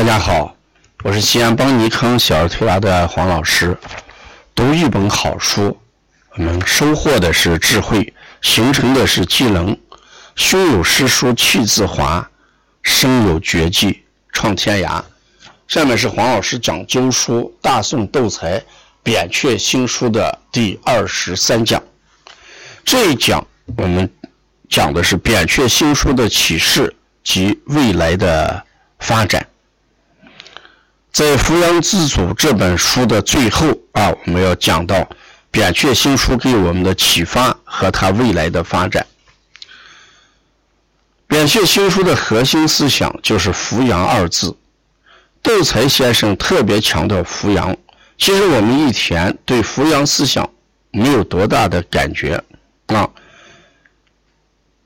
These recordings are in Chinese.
大家好，我是西安邦尼康小儿推拿的黄老师。读一本好书，我们收获的是智慧，形成的是技能。胸有诗书气自华，身有绝技创天涯。下面是黄老师讲灸书《大宋斗才扁鹊新书》的第二十三讲。这一讲我们讲的是扁鹊新书的启示及未来的发展。在《扶阳自主》这本书的最后啊，我们要讲到扁鹊新书给我们的启发和它未来的发展。扁鹊新书的核心思想就是“扶阳”二字。窦才先生特别强调扶阳，其实我们以前对扶阳思想没有多大的感觉啊。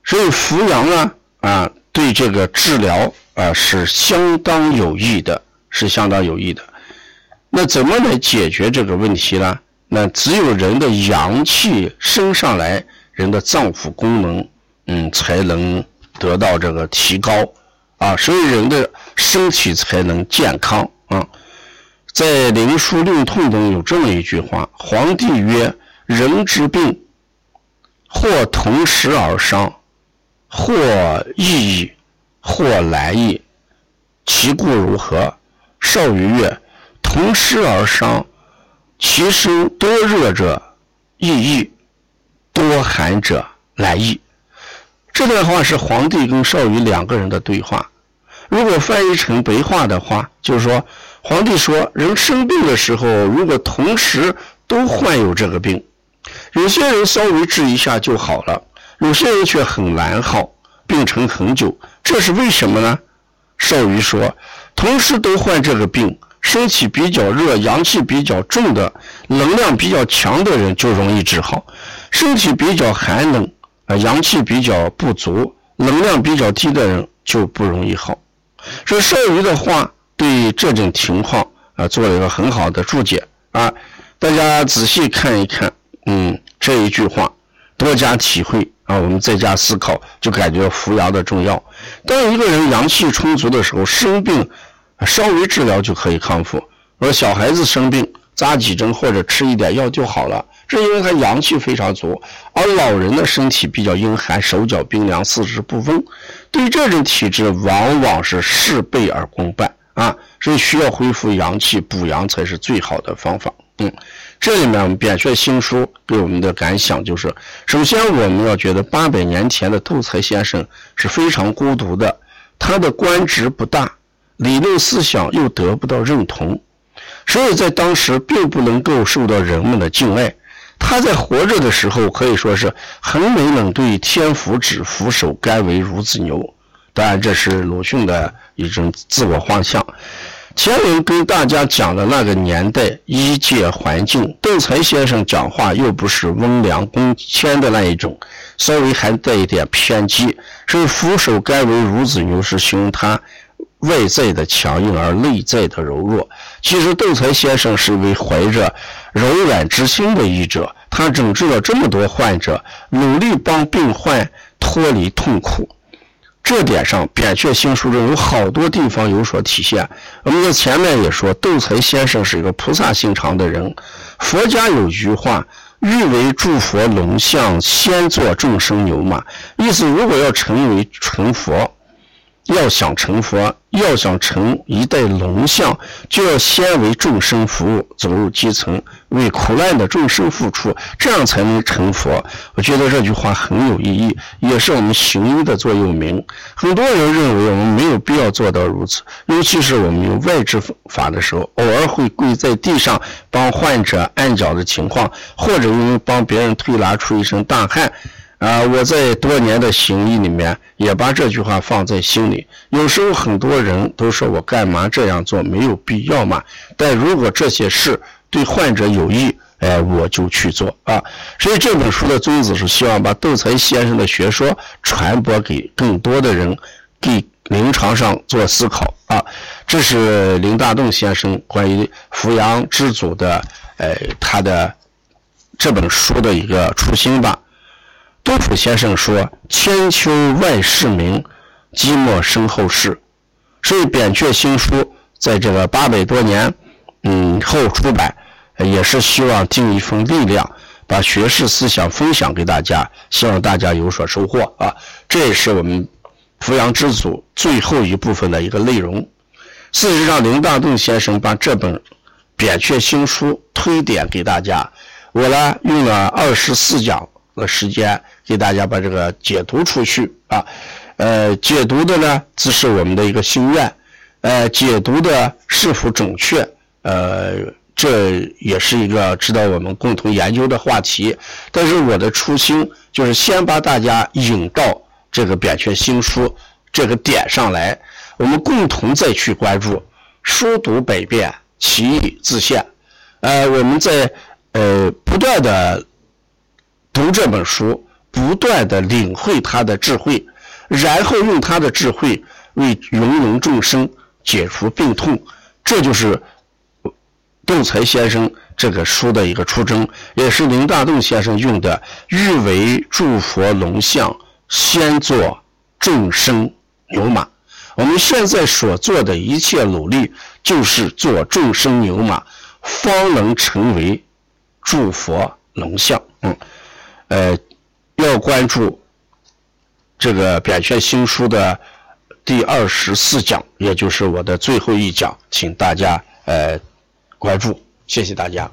所以扶阳啊啊，对这个治疗啊是相当有益的。是相当有益的。那怎么来解决这个问题呢？那只有人的阳气升上来，人的脏腑功能，嗯，才能得到这个提高啊，所以人的身体才能健康啊。在《灵枢·令痛》中有这么一句话：“皇帝曰：人之病，或同时而伤，或易矣，或难矣，其故如何？”少于月，同时而伤，其身多热者易易，多寒者难易。这段话是皇帝跟少于两个人的对话。如果翻译成白话的话，就是说，皇帝说，人生病的时候，如果同时都患有这个病，有些人稍微治一下就好了，有些人却很难好，病程很久，这是为什么呢？少于说。同时都患这个病，身体比较热、阳气比较重的、能量比较强的人就容易治好；身体比较寒冷、啊阳气比较不足、能量比较低的人就不容易好。这少于的话对这种情况啊做了一个很好的注解啊，大家仔细看一看，嗯，这一句话多加体会。啊，我们在家思考，就感觉扶阳的重要。当一个人阳气充足的时候，生病稍微治疗就可以康复。而小孩子生病，扎几针或者吃一点药就好了，是因为他阳气非常足。而老人的身体比较阴寒，手脚冰凉，四肢不丰，对这种体质往往是事倍而功半啊，所以需要恢复阳气、补阳才是最好的方法。嗯。这里面我们扁鹊新书给我们的感想就是：首先我们要觉得八百年前的窦才先生是非常孤独的，他的官职不大，理论思想又得不到认同，所以在当时并不能够受到人们的敬爱。他在活着的时候可以说是横眉冷对，天福指，俯首甘为孺子牛。当然，这是鲁迅的一种自我幻想。前文跟大家讲的那个年代医界环境，邓才先生讲话又不是温良恭谦的那一种，稍微还带一点偏激。所以“俯首甘为孺子牛”是形容他外在的强硬而内在的柔弱。其实窦才先生是一位怀着柔软之心的医者，他诊治了这么多患者，努力帮病患脱离痛苦。这点上，扁鹊新书中有好多地方有所体现。我们在前面也说，窦才先生是一个菩萨心肠的人。佛家有句话：“欲为诸佛龙象，先做众生牛马。”意思，如果要成为成佛。要想成佛，要想成一代龙象，就要先为众生服务，走入基层，为苦难的众生付出，这样才能成佛。我觉得这句话很有意义，也是我们行医的座右铭。很多人认为我们没有必要做到如此，尤其是我们用外治法的时候，偶尔会跪在地上帮患者按脚的情况，或者因为帮别人推拿出一身大汗。啊，我在多年的行医里面也把这句话放在心里。有时候很多人都说我干嘛这样做没有必要嘛，但如果这些事对患者有益，哎，我就去做啊。所以这本书的宗旨是希望把窦才先生的学说传播给更多的人，给临床上做思考啊。这是林大栋先生关于扶阳之祖的，呃，他的这本书的一个初心吧。杜甫先生说：“千秋万世名，寂寞身后事。”所以扁鹊新书在这个八百多年嗯后出版，也是希望尽一份力量，把学士思想分享给大家，希望大家有所收获啊！这也是我们扶阳之祖最后一部分的一个内容。事实上，林大栋先生把这本扁鹊新书推点给大家，我呢用了二十四讲的时间给大家把这个解读出去啊。呃，解读的呢只是我们的一个心愿，呃，解读的是否准确，呃，这也是一个值得我们共同研究的话题。但是我的初心就是先把大家引到这个扁鹊新书这个点上来，我们共同再去关注。书读百遍，其义自现。呃，我们在呃不断的读这本书，不断的领会他的智慧。然后用他的智慧为芸芸众生解除病痛，这就是窦才先生这个书的一个出征，也是林大栋先生用的“欲为诸佛龙象，先做众生牛马”。我们现在所做的一切努力，就是做众生牛马，方能成为诸佛龙象。嗯，呃，要关注。这个扁鹊新书的第二十四讲，也就是我的最后一讲，请大家呃关注，谢谢大家。